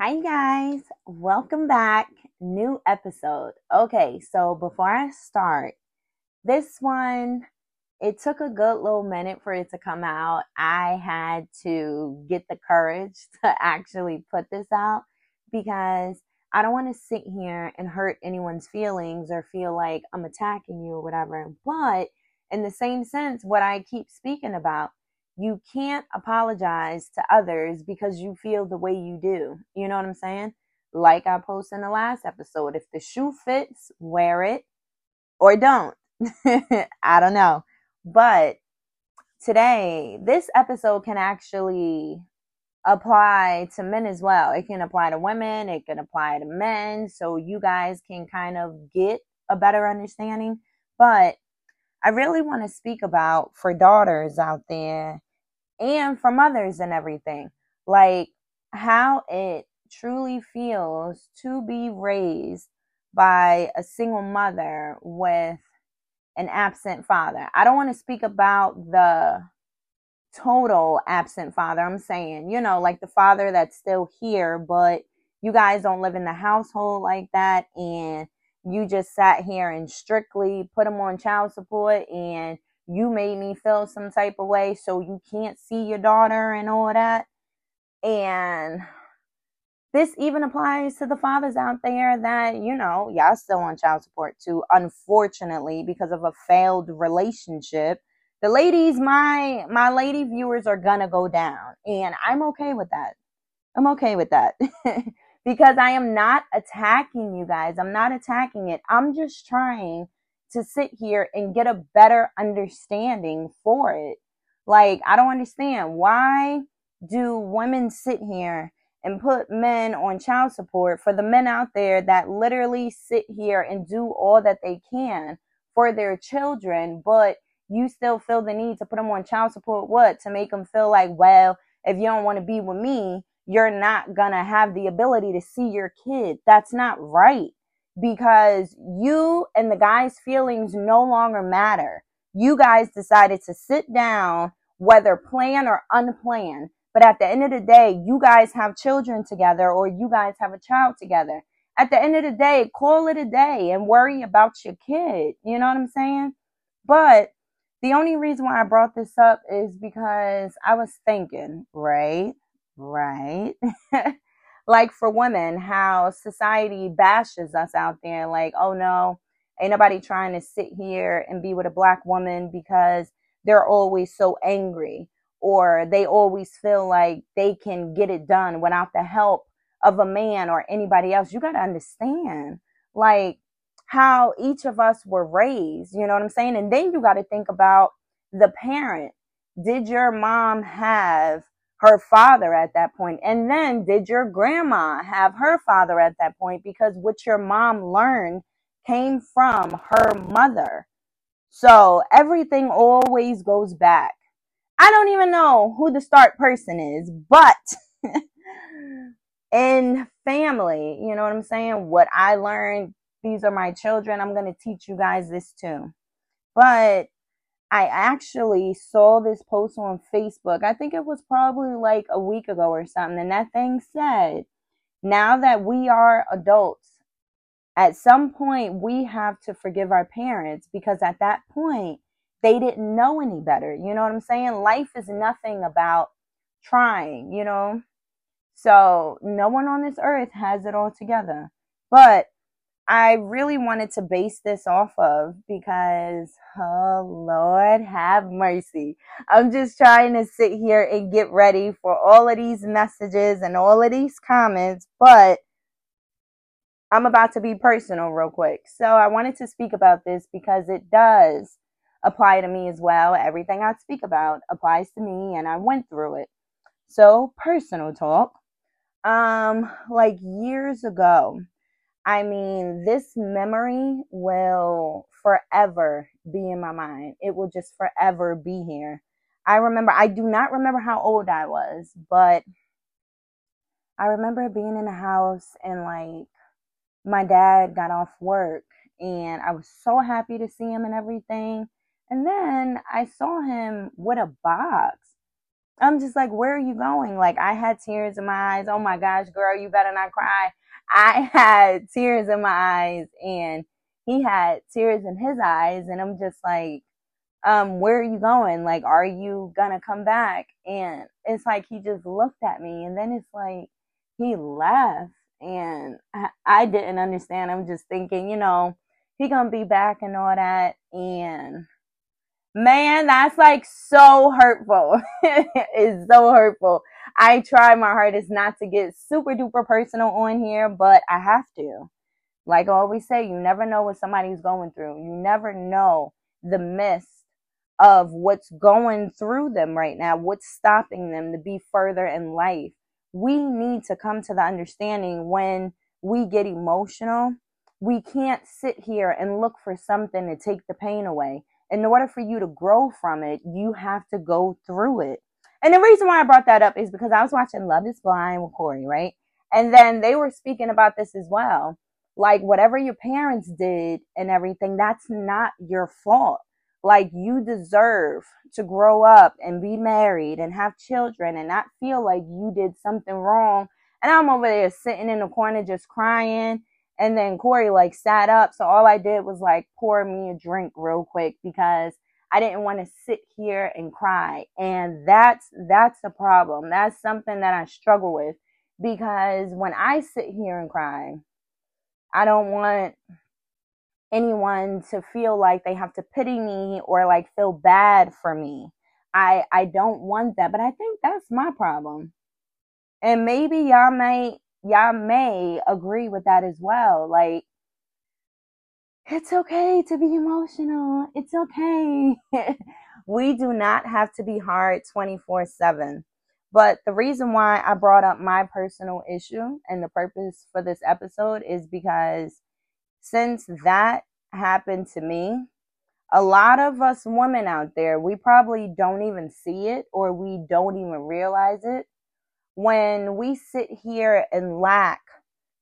Hi, guys. Welcome back. New episode. Okay, so before I start, this one, it took a good little minute for it to come out. I had to get the courage to actually put this out because I don't want to sit here and hurt anyone's feelings or feel like I'm attacking you or whatever. But in the same sense, what I keep speaking about, you can't apologize to others because you feel the way you do. You know what I'm saying? Like I posted in the last episode, if the shoe fits, wear it or don't. I don't know. But today, this episode can actually apply to men as well. It can apply to women, it can apply to men, so you guys can kind of get a better understanding. But I really want to speak about for daughters out there and from others and everything. Like how it truly feels to be raised by a single mother with an absent father. I don't want to speak about the total absent father. I'm saying, you know, like the father that's still here, but you guys don't live in the household like that and you just sat here and strictly put him on child support and you made me feel some type of way so you can't see your daughter and all that. And this even applies to the fathers out there that you know y'all still on child support too unfortunately because of a failed relationship. The ladies my my lady viewers are gonna go down and i'm okay with that. I'm okay with that. Because i am not attacking you guys. I'm not attacking it. I'm just trying to sit here and get a better understanding for it. Like, I don't understand. Why do women sit here and put men on child support for the men out there that literally sit here and do all that they can for their children, but you still feel the need to put them on child support? What? To make them feel like, well, if you don't want to be with me, you're not gonna have the ability to see your kid. That's not right because you and the guy's feelings no longer matter. You guys decided to sit down, whether planned or unplanned. But at the end of the day, you guys have children together or you guys have a child together. At the end of the day, call it a day and worry about your kid. You know what I'm saying? But the only reason why I brought this up is because I was thinking, right? Right. like for women, how society bashes us out there, like, oh no, ain't nobody trying to sit here and be with a black woman because they're always so angry or they always feel like they can get it done without the help of a man or anybody else. You got to understand, like, how each of us were raised, you know what I'm saying? And then you got to think about the parent. Did your mom have her father at that point? And then did your grandma have her father at that point? Because what your mom learned came from her mother. So everything always goes back. I don't even know who the start person is, but in family, you know what I'm saying? What I learned, these are my children. I'm going to teach you guys this too. But I actually saw this post on Facebook. I think it was probably like a week ago or something. And that thing said, now that we are adults, at some point we have to forgive our parents because at that point they didn't know any better. You know what I'm saying? Life is nothing about trying, you know? So no one on this earth has it all together. But I really wanted to base this off of because, oh Lord, have mercy. I'm just trying to sit here and get ready for all of these messages and all of these comments, but I'm about to be personal real quick. So I wanted to speak about this because it does apply to me as well. Everything I speak about applies to me and I went through it. So, personal talk. Um, like years ago, I mean, this memory will forever be in my mind. It will just forever be here. I remember, I do not remember how old I was, but I remember being in the house and like my dad got off work and I was so happy to see him and everything. And then I saw him with a box. I'm just like, where are you going? Like, I had tears in my eyes. Oh my gosh, girl, you better not cry. I had tears in my eyes and he had tears in his eyes. And I'm just like, um, where are you going? Like, are you gonna come back? And it's like he just looked at me and then it's like he left and I, I didn't understand. I'm just thinking, you know, he gonna be back and all that. And man, that's like so hurtful. it's so hurtful. I try my hardest not to get super duper personal on here, but I have to. Like I always say, you never know what somebody's going through. You never know the mist of what's going through them right now, what's stopping them to be further in life. We need to come to the understanding when we get emotional, we can't sit here and look for something to take the pain away. In order for you to grow from it, you have to go through it. And the reason why I brought that up is because I was watching Love is Blind with Corey, right? And then they were speaking about this as well. Like, whatever your parents did and everything, that's not your fault. Like, you deserve to grow up and be married and have children and not feel like you did something wrong. And I'm over there sitting in the corner just crying. And then Corey like sat up. So all I did was like pour me a drink real quick because I didn't want to sit here and cry. And that's that's a problem. That's something that I struggle with because when I sit here and cry, I don't want anyone to feel like they have to pity me or like feel bad for me. I I don't want that, but I think that's my problem. And maybe y'all may y'all may agree with that as well. Like it's okay to be emotional. It's okay. we do not have to be hard 24 7. But the reason why I brought up my personal issue and the purpose for this episode is because since that happened to me, a lot of us women out there, we probably don't even see it or we don't even realize it. When we sit here and lack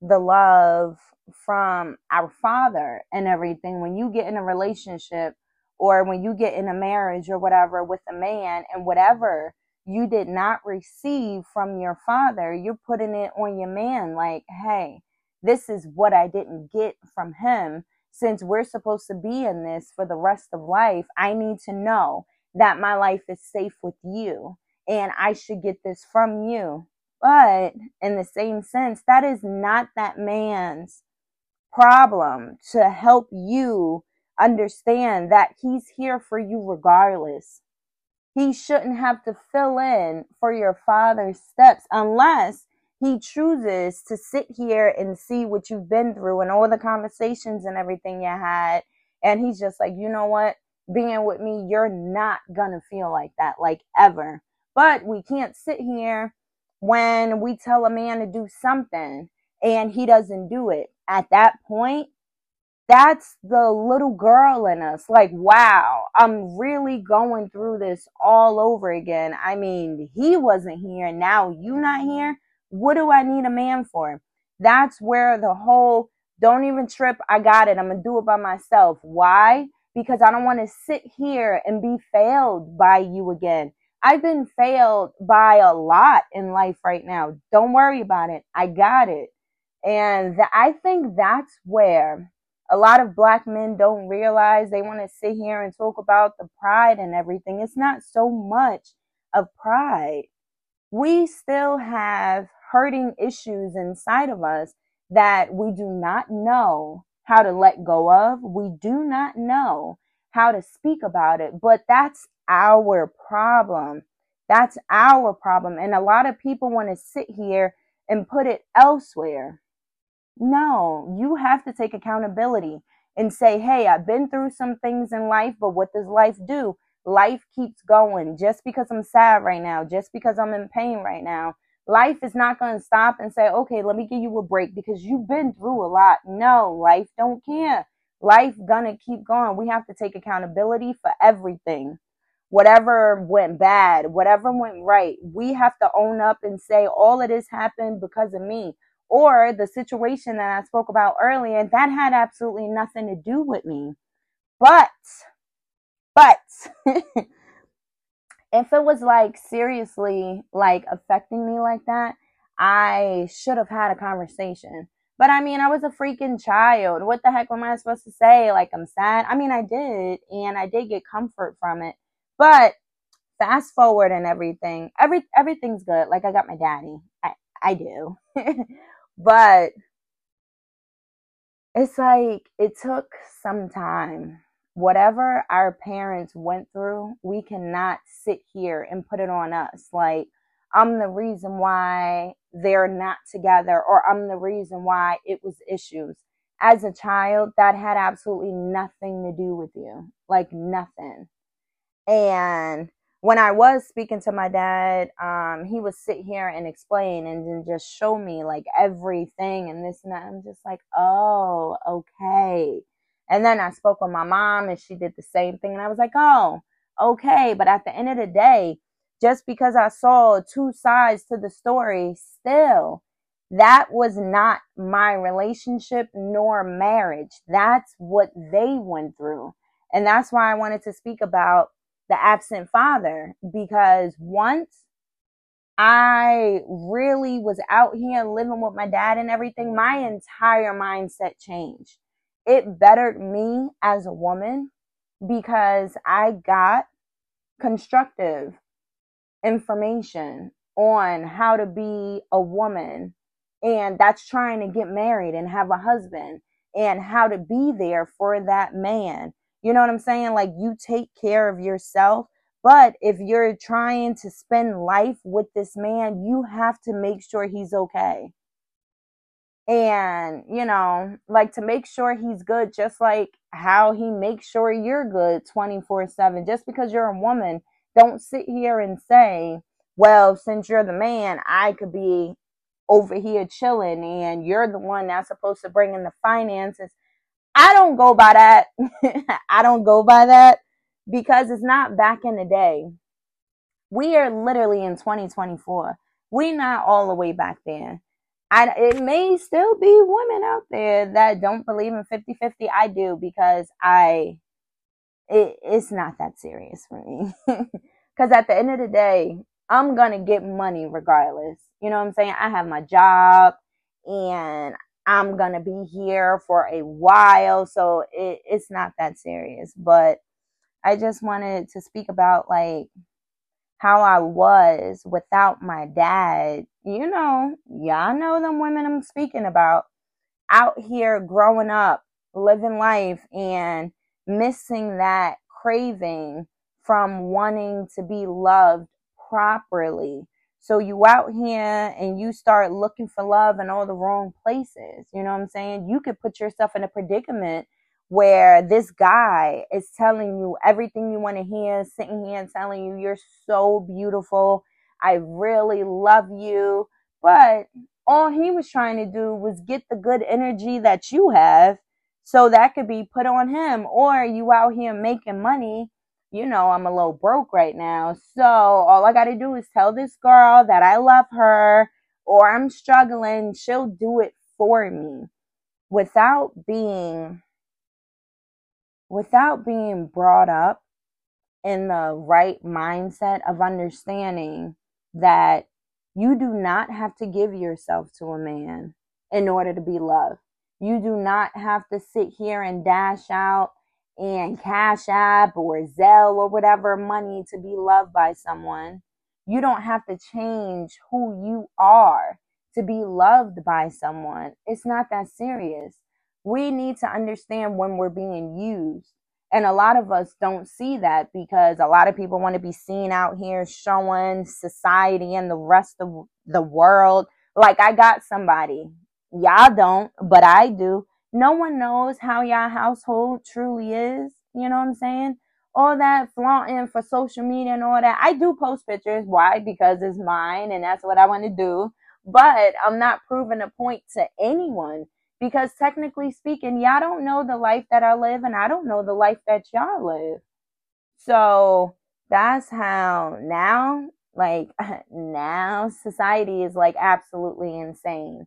the love from our father and everything when you get in a relationship or when you get in a marriage or whatever with a man and whatever you did not receive from your father, you're putting it on your man like, hey, this is what I didn't get from him. Since we're supposed to be in this for the rest of life, I need to know that my life is safe with you and I should get this from you. But in the same sense, that is not that man's problem to help you understand that he's here for you regardless. He shouldn't have to fill in for your father's steps unless he chooses to sit here and see what you've been through and all the conversations and everything you had. And he's just like, you know what? Being with me, you're not gonna feel like that, like ever. But we can't sit here when we tell a man to do something and he doesn't do it. At that point, that's the little girl in us. Like, wow, I'm really going through this all over again. I mean, he wasn't here. Now you not here. What do I need a man for? That's where the whole don't even trip. I got it. I'm to do it by myself. Why? Because I don't want to sit here and be failed by you again. I've been failed by a lot in life right now. Don't worry about it. I got it. And th- I think that's where a lot of black men don't realize they want to sit here and talk about the pride and everything. It's not so much of pride. We still have hurting issues inside of us that we do not know how to let go of. We do not know how to speak about it, but that's our problem. That's our problem. And a lot of people want to sit here and put it elsewhere. No, you have to take accountability and say, hey, I've been through some things in life, but what does life do? Life keeps going. Just because I'm sad right now, just because I'm in pain right now, life is not going to stop and say, okay, let me give you a break because you've been through a lot. No, life don't care. Life gonna keep going. We have to take accountability for everything. Whatever went bad, whatever went right, we have to own up and say all of this happened because of me. Or the situation that I spoke about earlier, that had absolutely nothing to do with me. But, but, if it was like seriously like affecting me like that, I should have had a conversation. But I mean, I was a freaking child. What the heck am I supposed to say? Like, I'm sad. I mean, I did, and I did get comfort from it. But fast forward and everything, every everything's good. Like, I got my daddy. I I do, but it's like it took some time. Whatever our parents went through, we cannot sit here and put it on us. Like, I'm the reason why they're not together or I'm the reason why it was issues. As a child, that had absolutely nothing to do with you. Like nothing. And when I was speaking to my dad, um, he would sit here and explain and then just show me like everything and this and that. I'm just like, oh, okay. And then I spoke with my mom and she did the same thing. And I was like, oh, okay. But at the end of the day, just because I saw two sides to the story, still, that was not my relationship nor marriage. That's what they went through. And that's why I wanted to speak about the absent father because once I really was out here living with my dad and everything, my entire mindset changed. It bettered me as a woman because I got constructive information on how to be a woman and that's trying to get married and have a husband and how to be there for that man. You know what I'm saying? Like you take care of yourself, but if you're trying to spend life with this man, you have to make sure he's okay. And, you know, like to make sure he's good, just like how he makes sure you're good 24 7. Just because you're a woman don't sit here and say, well, since you're the man, I could be over here chilling and you're the one that's supposed to bring in the finances. I don't go by that. I don't go by that because it's not back in the day. We are literally in 2024. We're not all the way back then. I, it may still be women out there that don't believe in 50 50. I do because I it, it's not that serious for me. Because at the end of the day, I'm going to get money regardless. You know what I'm saying? I have my job and I'm to be here for a while. So it, it's not that serious. But I just wanted to speak about like how I was without my dad. You know, y'all know them women I'm speaking about out here growing up, living life, and missing that craving from wanting to be loved properly. So you out here and you start looking for love in all the wrong places. You know what I'm saying? You could put yourself in a predicament where this guy is telling you everything you want to hear, sitting here and telling you you're so beautiful. I really love you. But all he was trying to do was get the good energy that you have so that could be put on him. Or you out here making money. You know, I'm a little broke right now. So all I got to do is tell this girl that I love her or I'm struggling. She'll do it for me without being without being brought up in the right mindset of understanding that you do not have to give yourself to a man in order to be loved. You do not have to sit here and dash out and Cash App or Zelle or whatever money to be loved by someone. You don't have to change who you are to be loved by someone. It's not that serious. We need to understand when we're being used. And a lot of us don't see that because a lot of people want to be seen out here showing society and the rest of the world like I got somebody. Y'all don't, but I do. No one knows how y'all household truly is. You know what I'm saying? All that flaunting for social media and all that. I do post pictures. Why? Because it's mine and that's what I want to do. But I'm not proving a point to anyone because technically speaking, y'all don't know the life that I live and I don't know the life that y'all live. So that's how now, like, now society is like absolutely insane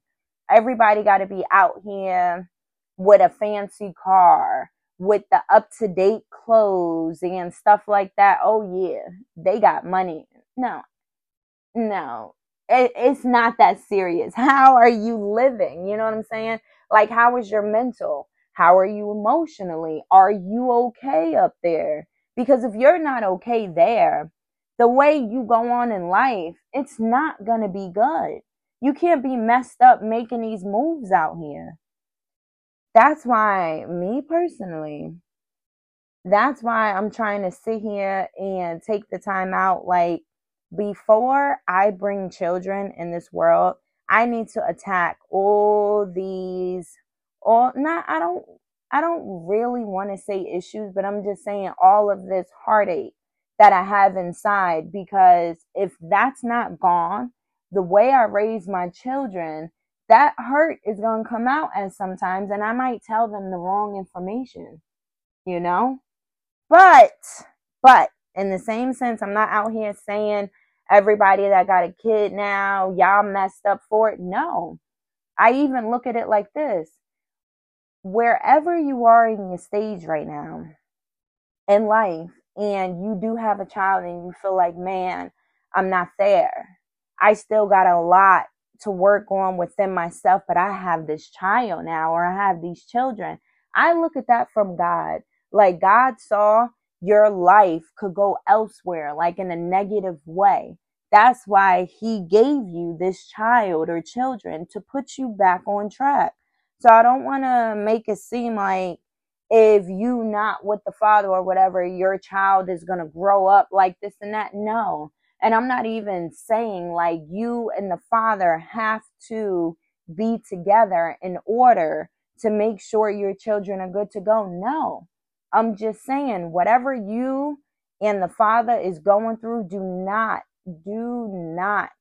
everybody got to be out here with a fancy car with the up to date clothes and stuff like that. Oh, yeah, they got money. No, no, it, it's not that serious. How are you living? You know what I'm saying? Like, how is your mental? How are you emotionally? Are you okay up there? Because if you're not okay there, the way you go on in life, it's not going to be good. You can't be messed up making these moves out here. That's why, me personally, that's why I'm trying to sit here and take the time out. Like, before I bring children in this world, I need to attack all these, all, not, I don't, I don't really want to say issues, but I'm just saying all of this heartache that I have inside because if that's not gone, the way I raise my children, that hurt is going to come out as sometimes, and I might tell them the wrong information, you know? But, but in the same sense, I'm not out here saying everybody that got a kid now, y'all messed up for it. No. I even look at it like this wherever you are in your stage right now in life, and you do have a child and you feel like, man, I'm not there. I still got a lot to work on within myself, but I have this child now or I have these children. I look at that from God. Like God saw your life could go elsewhere, like in a negative way. That's why He gave you this child or children to put you back on track. So I don't want to make it seem like if you not with the father or whatever, your child is going to grow up like this and that. No. And I'm not even saying like you and the father have to be together in order to make sure your children are good to go. No. I'm just saying whatever you and the father is going through, do not, do not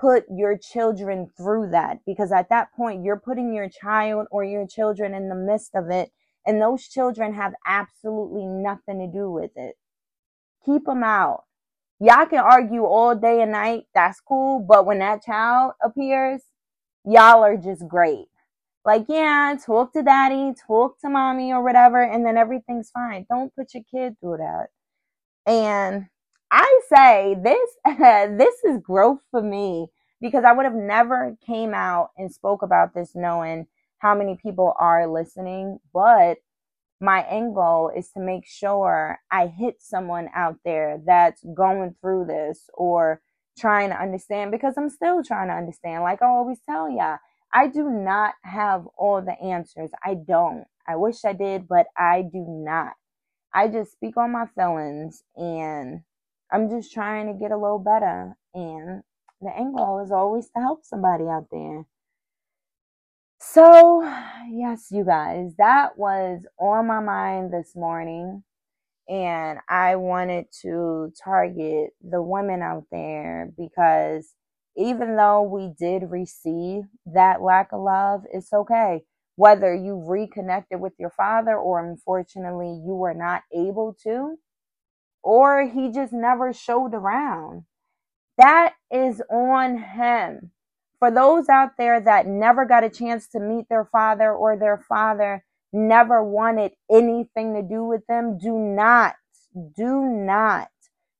put your children through that because at that point you're putting your child or your children in the midst of it and those children have absolutely nothing to do with it. Keep them out. Y'all can argue all day and night. That's cool. But when that child appears, y'all are just great. Like, yeah, talk to daddy, talk to mommy or whatever, and then everything's fine. Don't put your kid through that. And I say this, this is growth for me because I would have never came out and spoke about this knowing how many people are listening, but my end goal is to make sure I hit someone out there that's going through this or trying to understand because I'm still trying to understand. Like I always tell ya, I do not have all the answers. I don't. I wish I did, but I do not. I just speak on my feelings and I'm just trying to get a little better. And the end goal is always to help somebody out there. So, yes, you guys, that was on my mind this morning. And I wanted to target the women out there because even though we did receive that lack of love, it's okay. Whether you reconnected with your father or unfortunately you were not able to, or he just never showed around, that is on him for those out there that never got a chance to meet their father or their father never wanted anything to do with them, do not, do not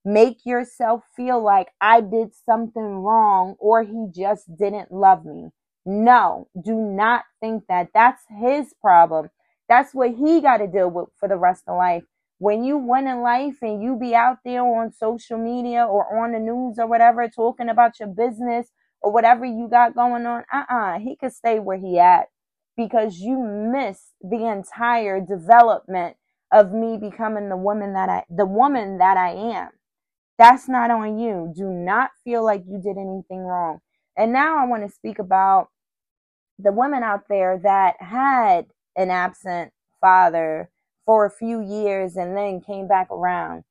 make yourself feel like I did something wrong or he just didn't love me. No, do not think that. That's his problem. That's what he got to deal with for the rest of life. When you win in life and you be out there on social media or on the news or whatever talking about your business or whatever you got going on, uh-uh, he could stay where he at because you miss the entire development of me becoming the woman that I the woman that I am. That's not on you. Do not feel like you did anything wrong. And now I want to speak about the women out there that had an absent father for a few years and then came back around.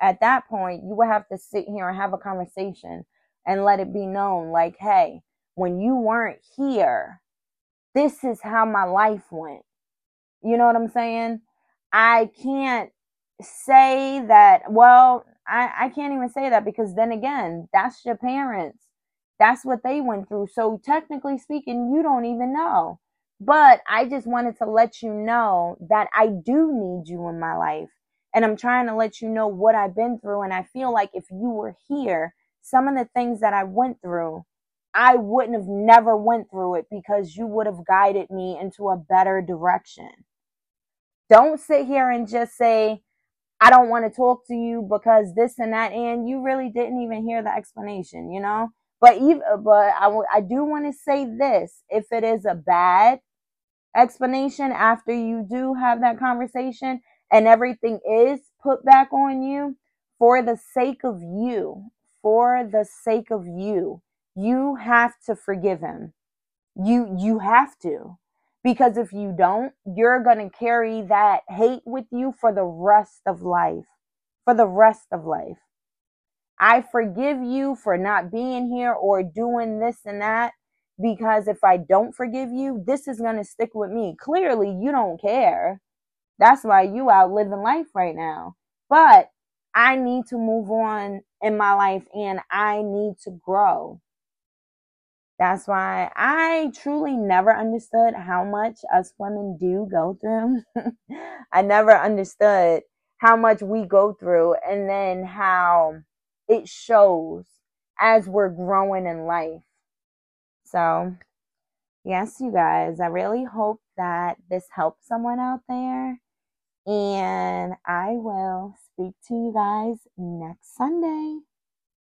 At that point, you will have to sit here and have a conversation and let it be known like, hey, when you weren't here, this is how my life went. You know what I'm saying? I can't say that, well, I, I can't even say that because then again, that's your parents. That's what they went through. So technically speaking, you don't even know. But I just wanted to let you know that I do need you in my life. And I'm trying to let you know what I've been through. And I feel like if you were here, some of the things that I went through, I wouldn't have never went through it because you would have guided me into a better direction. Don't sit here and just say, I don't want to talk to you because this and that, and you really didn't even hear the explanation, you know? But even, but I, I do want to say this: if it is a bad explanation after you do have that conversation and everything is put back on you, for the sake of you, for the sake of you, you have to forgive him. You you have to. Because if you don't, you're going to carry that hate with you for the rest of life. For the rest of life. I forgive you for not being here or doing this and that because if I don't forgive you, this is going to stick with me. Clearly, you don't care. That's why you out living life right now. But I need to move on in my life and I need to grow. That's why I truly never understood how much us women do go through. I never understood how much we go through and then how it shows as we're growing in life. So, yes, you guys, I really hope that this helps someone out there. And I will speak to you guys next Sunday.